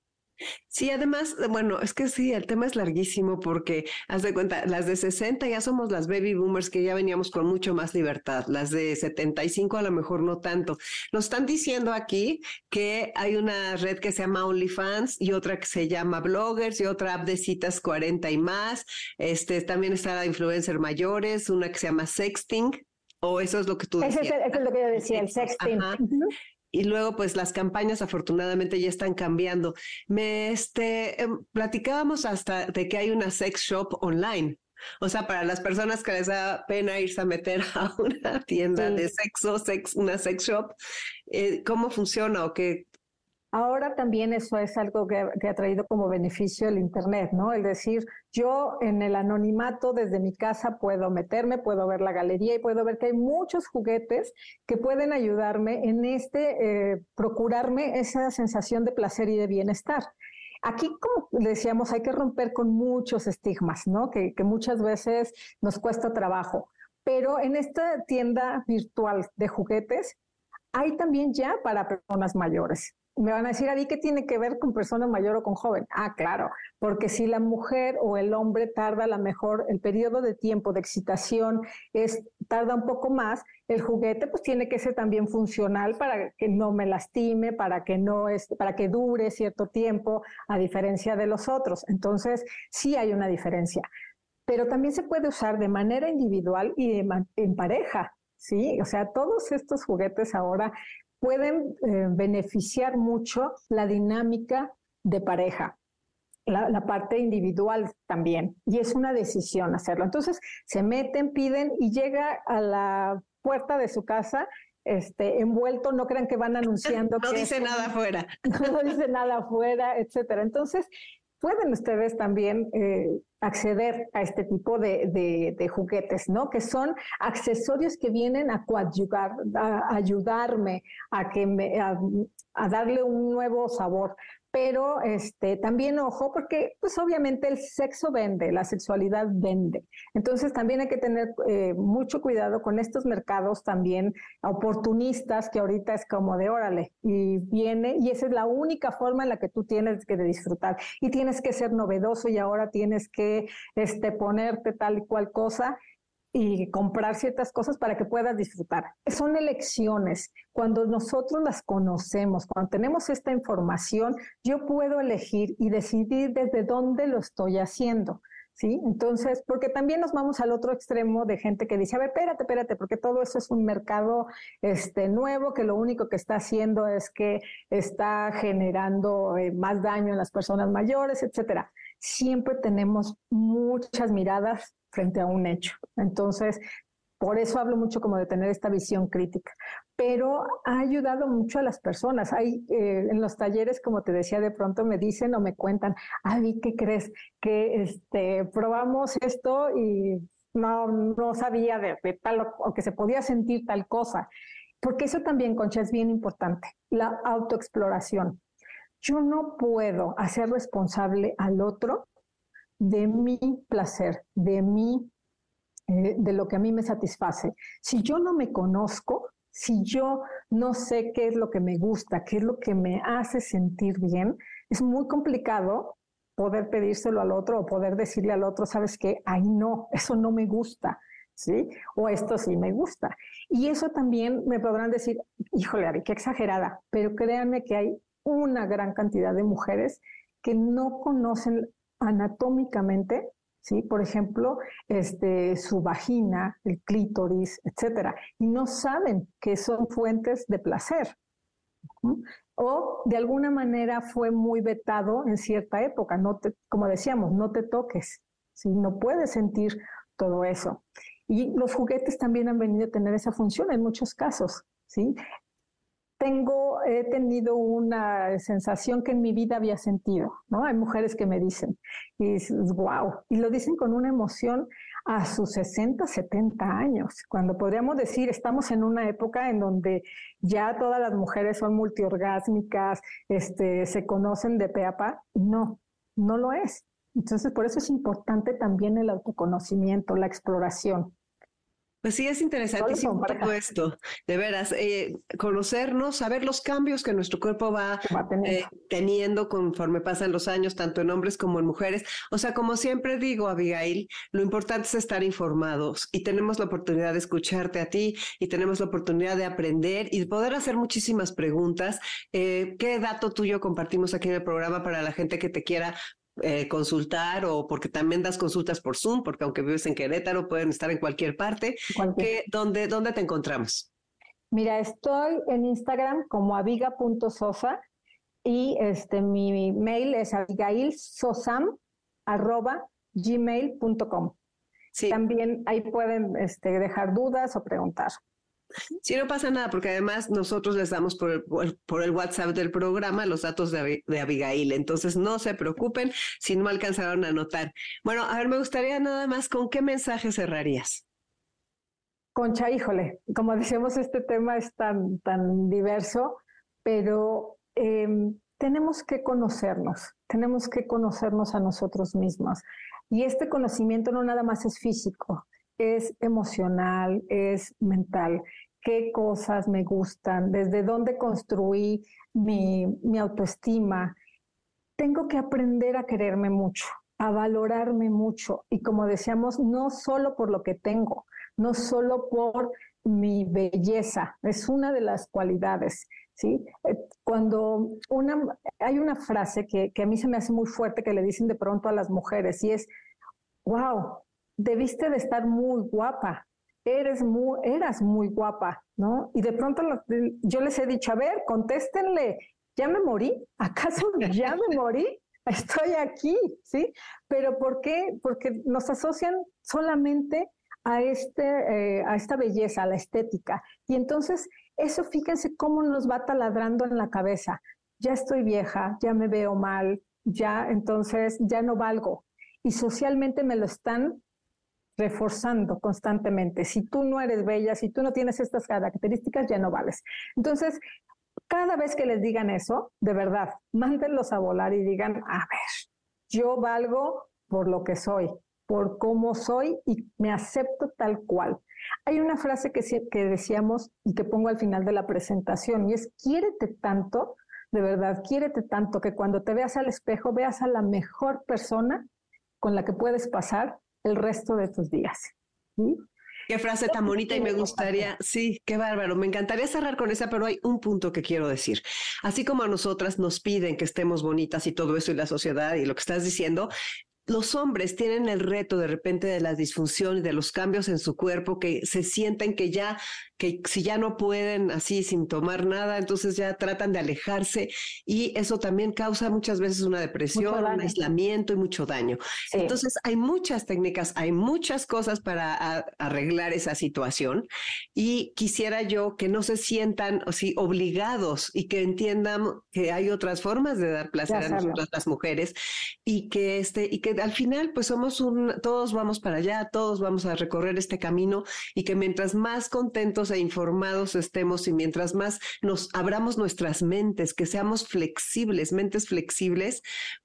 Sí, además, bueno, es que sí, el tema es larguísimo porque, haz de cuenta, las de 60 ya somos las baby boomers que ya veníamos con mucho más libertad, las de 75 a lo mejor no tanto. Nos están diciendo aquí que hay una red que se llama OnlyFans y otra que se llama Bloggers y otra app de citas 40 y más. Este, también está la influencer mayores, una que se llama Sexting, o eso es lo que tú decías. Eso es, lo que yo decía, el sexting y luego pues las campañas afortunadamente ya están cambiando. Me este em, platicábamos hasta de que hay una sex shop online. O sea, para las personas que les da pena irse a meter a una tienda de sexo, sex, una sex shop, eh, ¿cómo funciona o qué, Ahora también eso es algo que, ha traído como beneficio el Internet, ¿no? El decir, yo en el anonimato desde mi casa puedo meterme, puedo ver la galería y puedo ver que hay muchos juguetes que pueden ayudarme en este, eh, procurarme esa sensación de placer y de bienestar. Aquí, como decíamos, hay que romper con muchos estigmas, ¿no? Que muchas veces nos cuesta trabajo. Pero en esta tienda virtual de juguetes hay también ya para personas mayores. Me van a decir, ¿a qué tiene que ver con persona mayor o con joven? Ah, claro, porque si la mujer o el hombre tarda a lo mejor, el periodo de tiempo de excitación es, tarda un poco más, el juguete pues tiene que ser también funcional para que no me lastime, para que no es, para que dure cierto tiempo, a diferencia de los otros. Entonces, sí hay una diferencia. Pero también se puede usar de manera individual y en pareja, ¿sí? O sea, todos estos juguetes ahora pueden eh, beneficiar mucho la dinámica de pareja. La, parte individual también, y es una decisión hacerlo. Entonces, se meten, piden y llega a la puerta de su casa este, envuelto, no crean que van anunciando. no dice nada afuera. No dice nada afuera, etcétera. Entonces, pueden ustedes también eh, acceder a este tipo de, juguetes, ¿no? Que son accesorios que vienen a coadyuvar, a ayudarme a que me, a darle un nuevo sabor pero este, también ojo, porque pues obviamente el sexo vende, la sexualidad vende. Entonces también hay que tener eh, mucho cuidado con estos mercados también oportunistas que ahorita es como de órale y viene y esa es la única forma en la que tú tienes que disfrutar y tienes que ser novedoso y ahora tienes que este, ponerte tal y cual cosa y comprar ciertas cosas para que puedas disfrutar. Son elecciones. Cuando nosotros las conocemos, cuando tenemos esta información, yo puedo elegir y decidir desde dónde lo estoy haciendo. ¿Sí? Entonces, porque también nos vamos al otro extremo de gente que dice, a ver, espérate, espérate, porque todo eso es un mercado este, nuevo que lo único que está haciendo es que está generando eh, más daño en las personas mayores, etcétera. Siempre tenemos muchas miradas frente a un hecho. Entonces, por eso hablo mucho como de tener esta visión crítica, pero ha ayudado mucho a las personas. Hay eh, en los talleres, como te decía, de pronto me dicen o me cuentan, Avi, ¿qué crees? Que este, probamos esto y no, no sabía de, tal o, que se podía sentir tal cosa. Porque eso también, Concha, es bien importante, la autoexploración. Yo no puedo hacer responsable al otro de mi placer, de mí, eh, de lo que a mí me satisface. Si yo no me conozco, si yo no sé qué es lo que me gusta, qué es lo que me hace sentir bien, es muy complicado poder pedírselo al otro o poder decirle al otro, sabes qué, ahí no, eso no me gusta, ¿sí? O esto sí me gusta. Y eso también me podrán decir, híjole, Ari, qué exagerada, pero créanme que hay una gran cantidad de mujeres que no conocen anatómicamente, ¿sí? Por ejemplo, este, su vagina, el clítoris, etcétera, y no saben que son fuentes de placer. O de alguna manera fue muy vetado en cierta época, no te, como decíamos, no te toques, ¿sí? no puedes sentir todo eso. Y los juguetes también han venido a tener esa función en muchos casos. ¿sí? tengo, he tenido una sensación que en mi vida había sentido, ¿no? Hay mujeres que me dicen, y wow, y lo dicen con una emoción a sus 60, 70 años, cuando podríamos decir, estamos en una época en donde ya todas las mujeres son multiorgásmicas, este, se conocen de pe a pa, no, no lo es. Entonces, por eso es importante también el autoconocimiento, la exploración. Pues sí, es interesantísimo todo esto, de veras, eh, conocernos, saber los cambios que nuestro cuerpo va, eh, teniendo conforme pasan los años, tanto en hombres como en mujeres. O sea, como siempre digo, Abigail, lo importante es estar informados y tenemos la oportunidad de escucharte a ti y tenemos la oportunidad de aprender y de poder hacer muchísimas preguntas. Eh, ¿Qué dato tuyo compartimos aquí en el programa para la gente que te quiera eh, consultar o porque también das consultas por Zoom, porque aunque vives en Querétaro, pueden estar en cualquier parte. dónde, ¿Dónde te encontramos? Mira, estoy en Instagram como aviga.sosa y este, mi mail es abigailsosam.gmail.com. Sí. También ahí pueden este, dejar dudas o preguntar. Sí, no pasa nada, porque además nosotros les damos por el, WhatsApp del programa los datos de, de, Abigail. Entonces, no se preocupen si no alcanzaron a anotar. Bueno, a ver, me gustaría nada más, ¿con qué mensaje cerrarías? Concha, híjole, como decíamos, este tema es tan, tan diverso, pero em, tenemos que conocernos, tenemos que conocernos a nosotros mismos. Y este conocimiento no nada más es físico, es emocional, es mental qué cosas me gustan, desde dónde construí mi, autoestima. Tengo que aprender a quererme mucho, a valorarme mucho. Y como decíamos, no solo por lo que tengo, no solo por mi belleza, es una de las cualidades. ¿sí? Eh, cuando hay una frase que, que a mí se me hace muy fuerte que le dicen de pronto a las mujeres y es, wow, debiste de estar muy guapa, eres muy, eras muy guapa, ¿no? Y de pronto yo les he dicho, a ver, contéstenle, ¿ya me morí? ¿Acaso ya me morí? Estoy aquí, ¿sí? Pero ¿por qué? Porque nos asocian solamente a, este, eh, a esta belleza, a la estética. Y entonces eso fíjense cómo nos va taladrando en la cabeza. Ya estoy vieja, ya me veo mal, ya entonces ya no valgo. Y socialmente me lo están reforzando constantemente. Si tú no eres bella, si tú no tienes estas características, ya no vales. Entonces, cada vez que les digan eso, de verdad, mándenlos a volar y digan, a ver, yo valgo por lo que soy, por cómo soy y me acepto tal cual. Hay una frase que, que decíamos y que pongo al final de la presentación y es, quiérete tanto, de verdad, quiérete tanto que cuando te veas al espejo veas a la mejor persona con la que puedes pasar el resto de tus días. Qué frase tan bonita y me gustaría, sí, qué bárbaro. Me encantaría cerrar con esa, pero hay un punto que quiero decir. Así como a nosotras nos piden que estemos bonitas y todo eso y la sociedad y lo que estás diciendo, los hombres tienen el reto de repente de la disfunción y de los cambios en su cuerpo que se sienten que ya que si ya no pueden así sin tomar nada, entonces ya tratan de alejarse y eso también causa muchas veces una depresión, un aislamiento y mucho daño. Entonces hay muchas técnicas, hay muchas cosas para arreglar esa situación y quisiera yo que no se sientan así obligados y que entiendan que hay otras formas de dar placer a nosotras las mujeres y que este y que al final pues somos un todos vamos para allá, todos vamos a recorrer este camino y que mientras más contentos e informados estemos y mientras más nos abramos nuestras mentes, que seamos flexibles, mentes flexibles,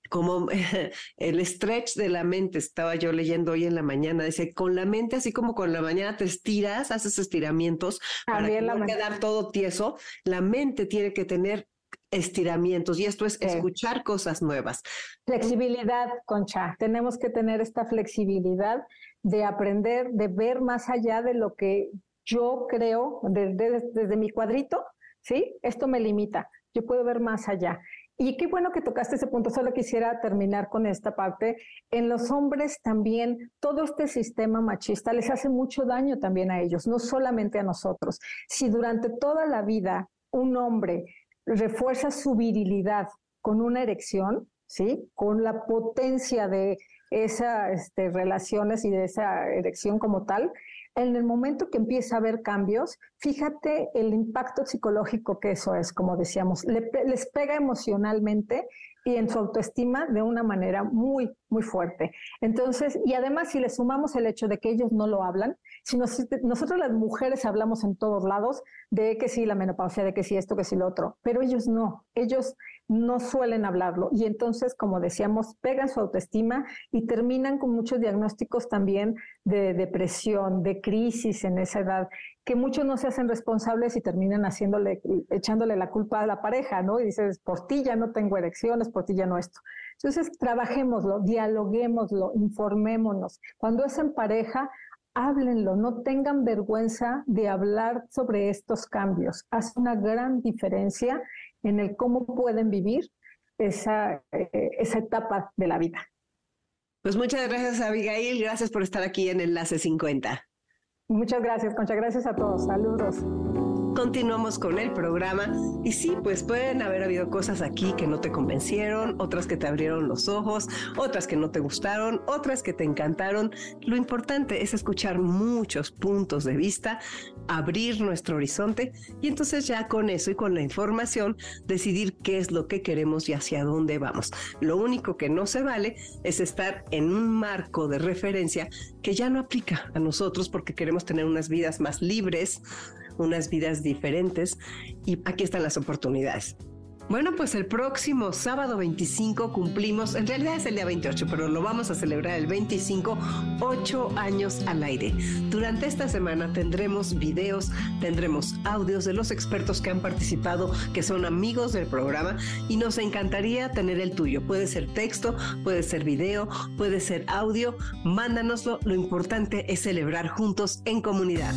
como el stretch de la mente, estaba yo leyendo hoy en la mañana, dice, con la mente, así como con la mañana te estiras, haces estiramientos para no quedar todo tieso, la mente tiene que tener estiramientos y esto es escuchar cosas nuevas. Flexibilidad, Concha. Tenemos que tener esta flexibilidad de aprender, de ver más allá de lo que yo creo desde, mi cuadrito, ¿sí? Esto me limita, yo puedo ver más allá. Y qué bueno que tocaste ese punto. Solo quisiera terminar con esta parte. En los hombres también todo este sistema machista les hace mucho daño también a ellos, no solamente a nosotros. Si durante toda la vida un hombre refuerza su virilidad con una erección, ¿sí? Con la potencia de esas este, relaciones y de esa erección como tal, en el momento que empieza a haber cambios, fíjate el impacto psicológico que eso es, como decíamos, les pega emocionalmente y en su autoestima de una manera muy, muy fuerte. Entonces, y además si le sumamos el hecho de que ellos no lo hablan, si nosotros las mujeres hablamos en todos lados de que sí la menopausia, de que sí esto, que sí lo otro, pero ellos no, ellos no suelen hablarlo y entonces, como decíamos, pegan su autoestima y terminan con muchos diagnósticos también de depresión, de crisis en esa edad, que muchos no se hacen responsables y terminan haciéndole, echándole la culpa a la pareja, ¿no? Y dices, por ti ya no tengo erecciones, por ti ya no esto. Entonces, trabajémoslo, dialoguémoslo, informémonos. Cuando es en pareja, háblenlo, no tengan vergüenza de hablar sobre estos cambios. Hace una gran diferencia en el cómo pueden vivir esa, eh, esa etapa de la vida. Pues muchas gracias, Abigail. Gracias por estar aquí en Enlace 50. Muchas gracias, Concha. Gracias a todos. Saludos continuamos con el programa. Y sí, pues pueden haber habido cosas aquí que no te convencieron, otras que te abrieron los ojos, otras que no te gustaron, otras que te encantaron. Lo importante es escuchar muchos puntos de vista, abrir nuestro horizonte y entonces ya con eso y con la información decidir qué es lo que queremos y hacia dónde vamos. Lo único que no se vale es estar en un marco de referencia que ya no aplica a nosotros porque queremos tener unas vidas más libres, unas vidas diferentes y aquí están las oportunidades. Bueno, pues el próximo sábado 25 cumplimos, en realidad es el día 28, pero lo vamos a celebrar el 25, ocho años al aire. Durante esta semana tendremos videos, tendremos audios de los expertos que han participado, que son amigos del programa, y nos encantaría tener el tuyo. Puede ser texto, puede ser video, puede ser audio, mándanoslo. Lo importante es celebrar juntos en comunidad.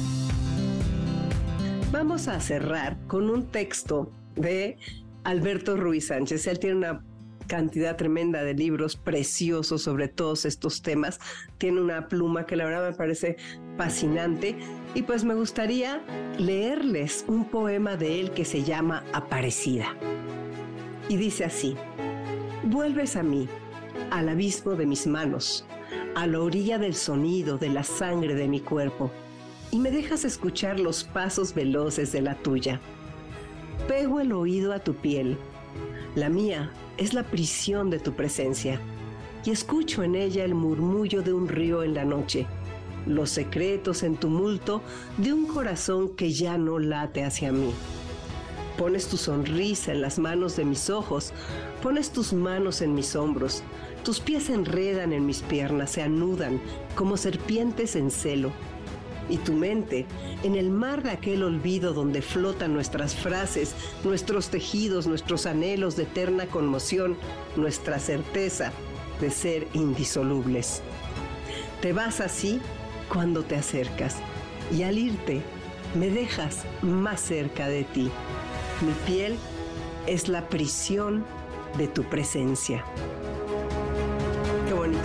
Vamos a cerrar con un texto de Alberto Ruiz Sánchez. Él tiene una cantidad tremenda de libros preciosos sobre todos estos temas. Tiene una pluma que la verdad me parece fascinante. Y pues me gustaría leerles un poema de él que se llama Aparecida. Y dice así, vuelves a mí, al abismo de mis manos, a la orilla del sonido de la sangre de mi cuerpo, y me dejas escuchar los pasos veloces de la tuya Pego el oído a tu piel. La mía es la prisión de tu presencia y escucho en ella el murmullo de un río en la noche, los secretos en tumulto de un corazón que ya no late hacia mí. Pones tu sonrisa en las manos de mis ojos, pones tus manos en mis hombros, tus pies se enredan en mis piernas, se anudan como serpientes en celo y tu mente en el mar de aquel olvido donde flotan nuestras frases, nuestros tejidos, nuestros anhelos de eterna conmoción, nuestra certeza de ser indisolubles. Te vas así cuando te acercas y al irte me dejas más cerca de ti. Mi piel es la prisión de tu presencia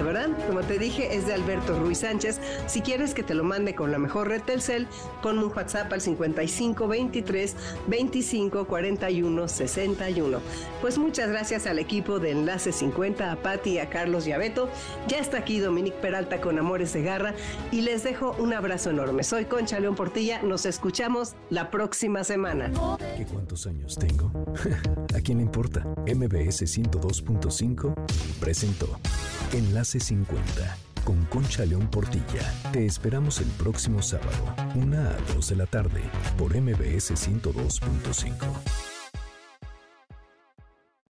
¿verdad? Como te dije, es de Alberto Ruiz Sánchez. Si quieres que te lo mande con la mejor red Telcel, ponme un WhatsApp al 55 23 25 41 61. Pues muchas gracias al equipo de Enlace 50, a Patti y a Carlos Yabeto. Ya está aquí Dominique Peralta con Amores de Garra y les dejo un abrazo enorme. Soy Concha León Portilla, nos escuchamos la próxima semana. ¿Qué cuántos años tengo? ¿A quién le importa? MBS 102.5 presentó Enlace 50 con Concha León Portilla. Te esperamos el próximo sábado, 1 a 2 de la tarde, por MBS 102.5.